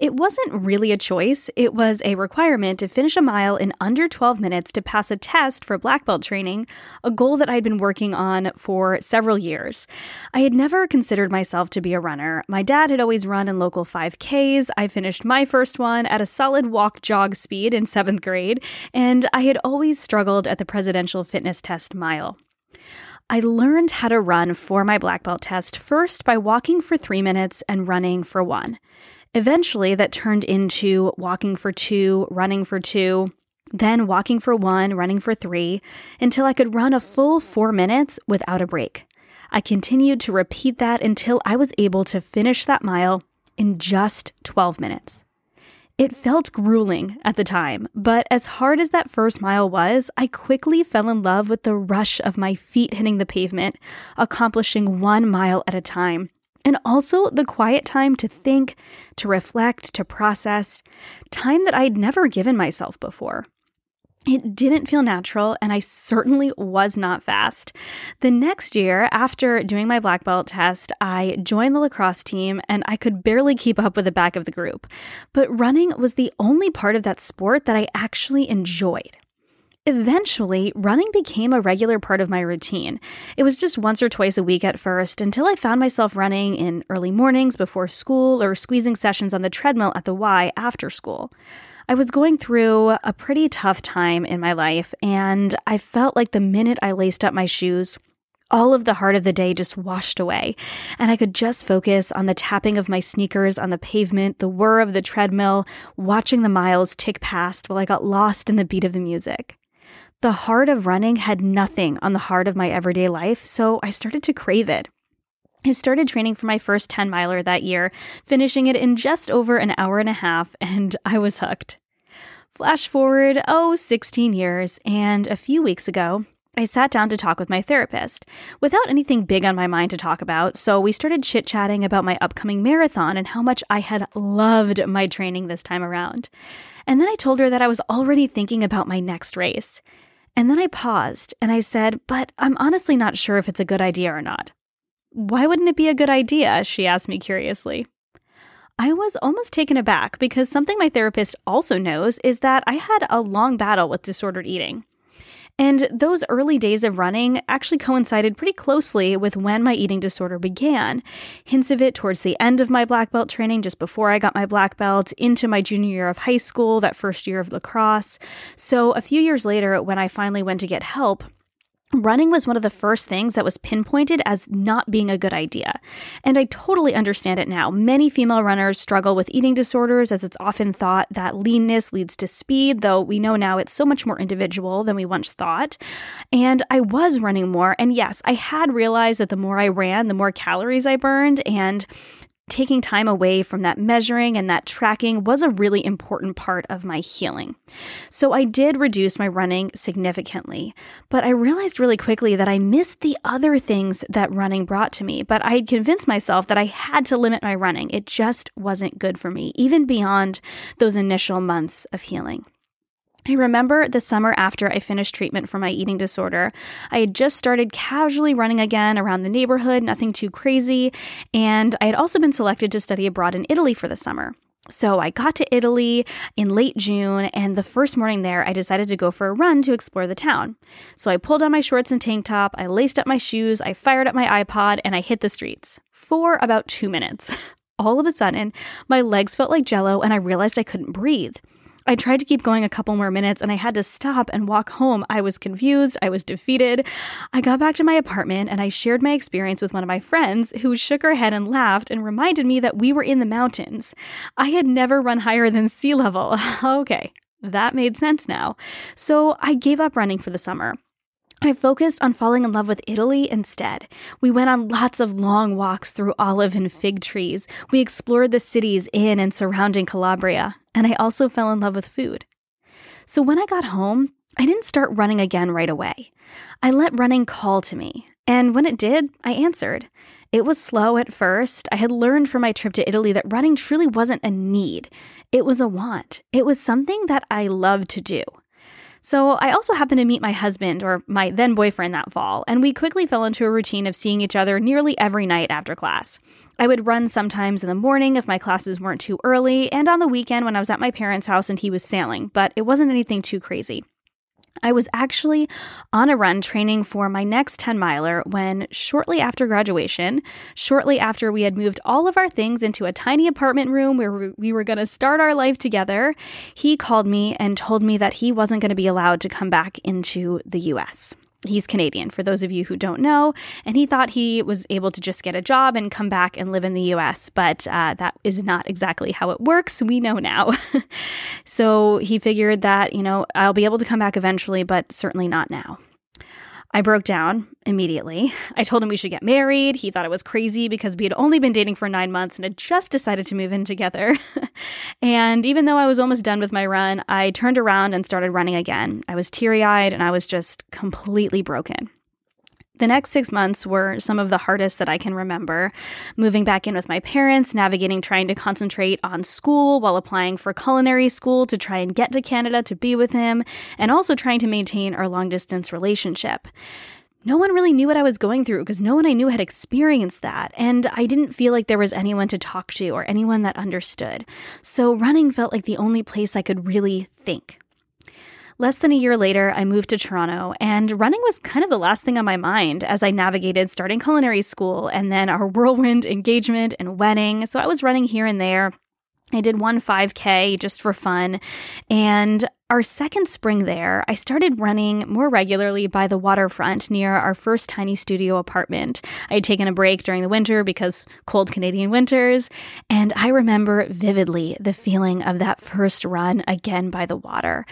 It wasn't really a choice, it was a requirement to finish a mile in under 12 minutes to pass a test for black belt training, a goal that I'd been working on for several years. I had never considered myself to be a runner. My dad had always run in local 5Ks. I finished my first one at a solid walk jog speed in seventh grade, and I had always struggled at the presidential fitness test mile. I learned how to run for my black belt test first by walking for three minutes and running for one. Eventually, that turned into walking for two, running for two, then walking for one, running for three, until I could run a full four minutes without a break. I continued to repeat that until I was able to finish that mile in just 12 minutes. It felt grueling at the time, but as hard as that first mile was, I quickly fell in love with the rush of my feet hitting the pavement, accomplishing one mile at a time and also the quiet time to think, to reflect, to process, time that I'd never given myself before. It didn't feel natural, and I certainly was not fast. The next year, after doing my black belt test, I joined the lacrosse team and I could barely keep up with the back of the group. But running was the only part of that sport that I actually enjoyed. Eventually, running became a regular part of my routine. It was just once or twice a week at first until I found myself running in early mornings before school or squeezing sessions on the treadmill at the Y after school. I was going through a pretty tough time in my life, and I felt like the minute I laced up my shoes, all of the heart of the day just washed away, and I could just focus on the tapping of my sneakers on the pavement, the whir of the treadmill, watching the miles tick past while I got lost in the beat of the music. The heart of running had nothing on the heart of my everyday life, so I started to crave it. I started training for my first 10 miler that year, finishing it in just over an hour and a half, and I was hooked. Flash forward, oh, 16 years, and a few weeks ago, I sat down to talk with my therapist without anything big on my mind to talk about, so we started chit chatting about my upcoming marathon and how much I had loved my training this time around. And then I told her that I was already thinking about my next race. And then I paused and I said, But I'm honestly not sure if it's a good idea or not. Why wouldn't it be a good idea? She asked me curiously. I was almost taken aback because something my therapist also knows is that I had a long battle with disordered eating. And those early days of running actually coincided pretty closely with when my eating disorder began. Hints of it towards the end of my black belt training, just before I got my black belt, into my junior year of high school, that first year of lacrosse. So a few years later, when I finally went to get help, Running was one of the first things that was pinpointed as not being a good idea. And I totally understand it now. Many female runners struggle with eating disorders as it's often thought that leanness leads to speed, though we know now it's so much more individual than we once thought. And I was running more. And yes, I had realized that the more I ran, the more calories I burned. And taking time away from that measuring and that tracking was a really important part of my healing. So I did reduce my running significantly, but I realized really quickly that I missed the other things that running brought to me. But I had convinced myself that I had to limit my running. It just wasn't good for me, even beyond those initial months of healing. I remember the summer after I finished treatment for my eating disorder. I had just started casually running again around the neighborhood, nothing too crazy, and I had also been selected to study abroad in Italy for the summer. So I got to Italy in late June, and the first morning there, I decided to go for a run to explore the town. So I pulled on my shorts and tank top, I laced up my shoes, I fired up my iPod, and I hit the streets for about two minutes. All of a sudden, my legs felt like jello, and I realized I couldn't breathe. I tried to keep going a couple more minutes and I had to stop and walk home. I was confused. I was defeated. I got back to my apartment and I shared my experience with one of my friends who shook her head and laughed and reminded me that we were in the mountains. I had never run higher than sea level. okay, that made sense now. So I gave up running for the summer. I focused on falling in love with Italy instead. We went on lots of long walks through olive and fig trees. We explored the cities in and surrounding Calabria and I also fell in love with food. So when I got home, I didn't start running again right away. I let running call to me, and when it did, I answered. It was slow at first. I had learned from my trip to Italy that running truly wasn't a need, it was a want. It was something that I loved to do. So I also happened to meet my husband, or my then boyfriend, that fall, and we quickly fell into a routine of seeing each other nearly every night after class. I would run sometimes in the morning if my classes weren't too early, and on the weekend when I was at my parents' house and he was sailing, but it wasn't anything too crazy. I was actually on a run training for my next 10 miler when, shortly after graduation, shortly after we had moved all of our things into a tiny apartment room where we were going to start our life together, he called me and told me that he wasn't going to be allowed to come back into the US. He's Canadian, for those of you who don't know, and he thought he was able to just get a job and come back and live in the US, but uh, that is not exactly how it works. We know now. so he figured that, you know, I'll be able to come back eventually, but certainly not now. I broke down immediately. I told him we should get married. He thought it was crazy because we had only been dating for nine months and had just decided to move in together. and even though I was almost done with my run, I turned around and started running again. I was teary eyed and I was just completely broken. The next six months were some of the hardest that I can remember. Moving back in with my parents, navigating trying to concentrate on school while applying for culinary school to try and get to Canada to be with him, and also trying to maintain our long distance relationship. No one really knew what I was going through because no one I knew had experienced that, and I didn't feel like there was anyone to talk to or anyone that understood. So running felt like the only place I could really think. Less than a year later, I moved to Toronto, and running was kind of the last thing on my mind as I navigated starting culinary school and then our whirlwind engagement and wedding. So I was running here and there. I did one 5K just for fun. And our second spring there, I started running more regularly by the waterfront near our first tiny studio apartment. I had taken a break during the winter because cold Canadian winters, and I remember vividly the feeling of that first run again by the water.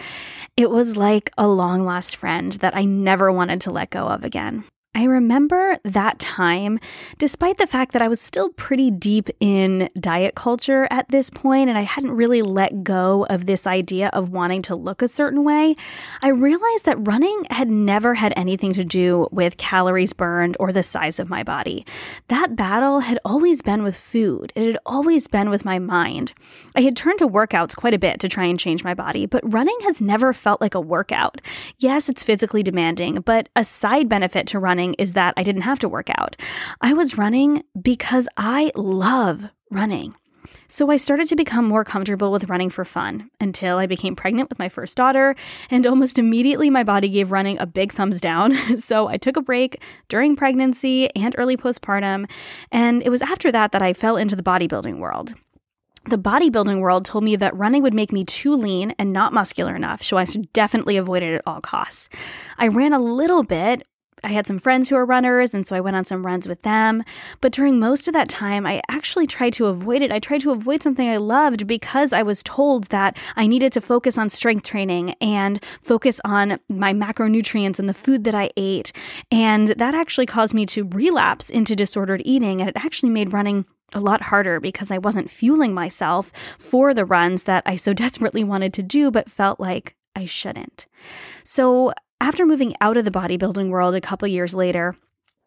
It was like a long lost friend that I never wanted to let go of again. I remember that time, despite the fact that I was still pretty deep in diet culture at this point and I hadn't really let go of this idea of wanting to look a certain way, I realized that running had never had anything to do with calories burned or the size of my body. That battle had always been with food, it had always been with my mind. I had turned to workouts quite a bit to try and change my body, but running has never felt like a workout. Yes, it's physically demanding, but a side benefit to running running is that I didn't have to work out. I was running because I love running. So I started to become more comfortable with running for fun until I became pregnant with my first daughter, and almost immediately my body gave running a big thumbs down. so I took a break during pregnancy and early postpartum, and it was after that that I fell into the bodybuilding world. The bodybuilding world told me that running would make me too lean and not muscular enough, so I should definitely avoid it at all costs. I ran a little bit, I had some friends who were runners, and so I went on some runs with them. But during most of that time, I actually tried to avoid it. I tried to avoid something I loved because I was told that I needed to focus on strength training and focus on my macronutrients and the food that I ate. And that actually caused me to relapse into disordered eating, and it actually made running a lot harder because I wasn't fueling myself for the runs that I so desperately wanted to do, but felt like I shouldn't. So after moving out of the bodybuilding world a couple years later,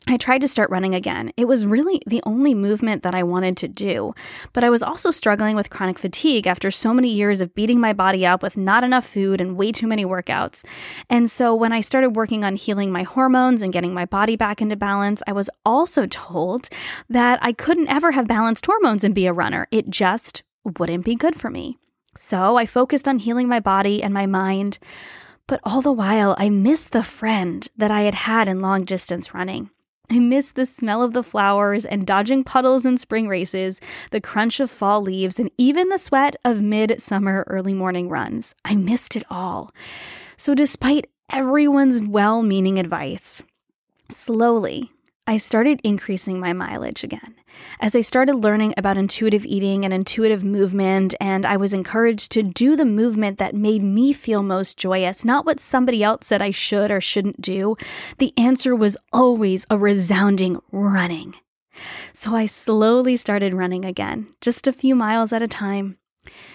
I tried to start running again. It was really the only movement that I wanted to do. But I was also struggling with chronic fatigue after so many years of beating my body up with not enough food and way too many workouts. And so when I started working on healing my hormones and getting my body back into balance, I was also told that I couldn't ever have balanced hormones and be a runner. It just wouldn't be good for me. So I focused on healing my body and my mind, but all the while I missed the friend that I had had in long distance running. I missed the smell of the flowers and dodging puddles in spring races, the crunch of fall leaves, and even the sweat of midsummer early morning runs. I missed it all. So, despite everyone's well meaning advice, slowly I started increasing my mileage again. As I started learning about intuitive eating and intuitive movement, and I was encouraged to do the movement that made me feel most joyous, not what somebody else said I should or shouldn't do, the answer was always a resounding running. So I slowly started running again, just a few miles at a time.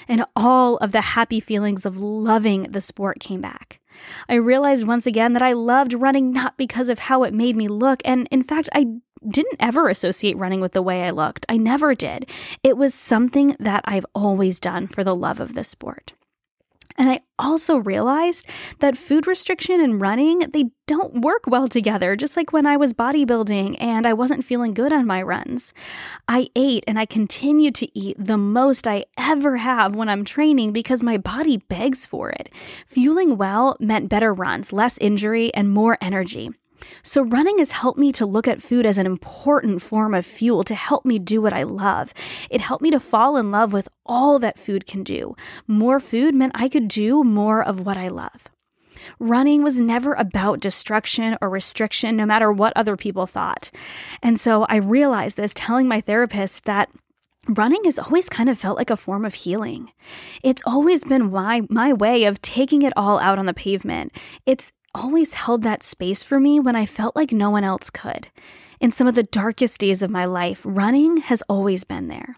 And all of the happy feelings of loving the sport came back. I realized once again that I loved running not because of how it made me look, and in fact, I didn't ever associate running with the way I looked. I never did. It was something that I've always done for the love of the sport. And I also realized that food restriction and running, they don't work well together, just like when I was bodybuilding and I wasn't feeling good on my runs. I ate and I continue to eat the most I ever have when I'm training because my body begs for it. Fueling well meant better runs, less injury, and more energy. So, running has helped me to look at food as an important form of fuel to help me do what I love. It helped me to fall in love with all that food can do. More food meant I could do more of what I love. Running was never about destruction or restriction, no matter what other people thought. And so I realized this telling my therapist that running has always kind of felt like a form of healing. It's always been my, my way of taking it all out on the pavement. It's always held that space for me when I felt like no one else could. In some of the darkest days of my life, running has always been there.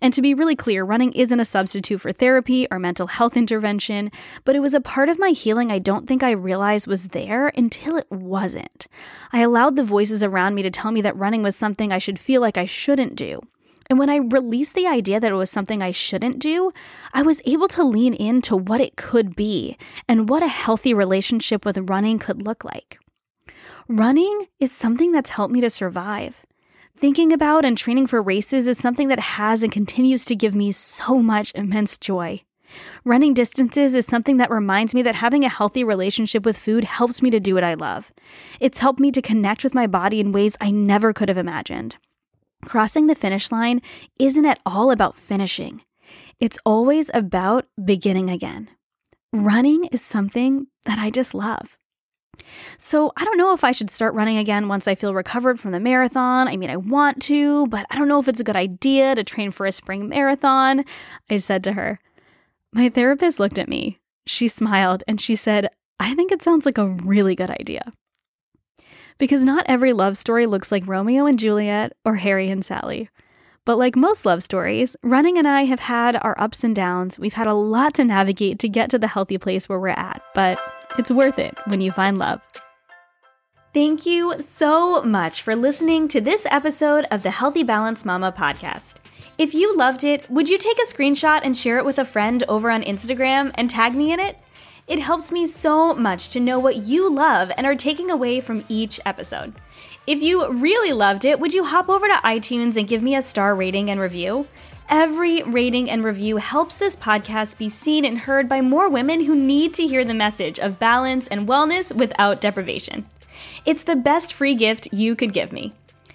And to be really clear, running isn't a substitute for therapy or mental health intervention, but it was a part of my healing I don't think I realized was there until it wasn't. I allowed the voices around me to tell me that running was something I should feel like I shouldn't do. And when I released the idea that it was something I shouldn't do, I was able to lean into what it could be and what a healthy relationship with running could look like. Running is something that's helped me to survive. Thinking about and training for races is something that has and continues to give me so much immense joy. Running distances is something that reminds me that having a healthy relationship with food helps me to do what I love. It's helped me to connect with my body in ways I never could have imagined. Crossing the finish line isn't at all about finishing, it's always about beginning again. Running is something that I just love. So, I don't know if I should start running again once I feel recovered from the marathon. I mean, I want to, but I don't know if it's a good idea to train for a spring marathon. I said to her. My therapist looked at me. She smiled and she said, I think it sounds like a really good idea. Because not every love story looks like Romeo and Juliet or Harry and Sally. But like most love stories, Running and I have had our ups and downs. We've had a lot to navigate to get to the healthy place where we're at, but it's worth it when you find love. Thank you so much for listening to this episode of the Healthy Balance Mama podcast. If you loved it, would you take a screenshot and share it with a friend over on Instagram and tag me in it? It helps me so much to know what you love and are taking away from each episode. If you really loved it, would you hop over to iTunes and give me a star rating and review? Every rating and review helps this podcast be seen and heard by more women who need to hear the message of balance and wellness without deprivation. It's the best free gift you could give me.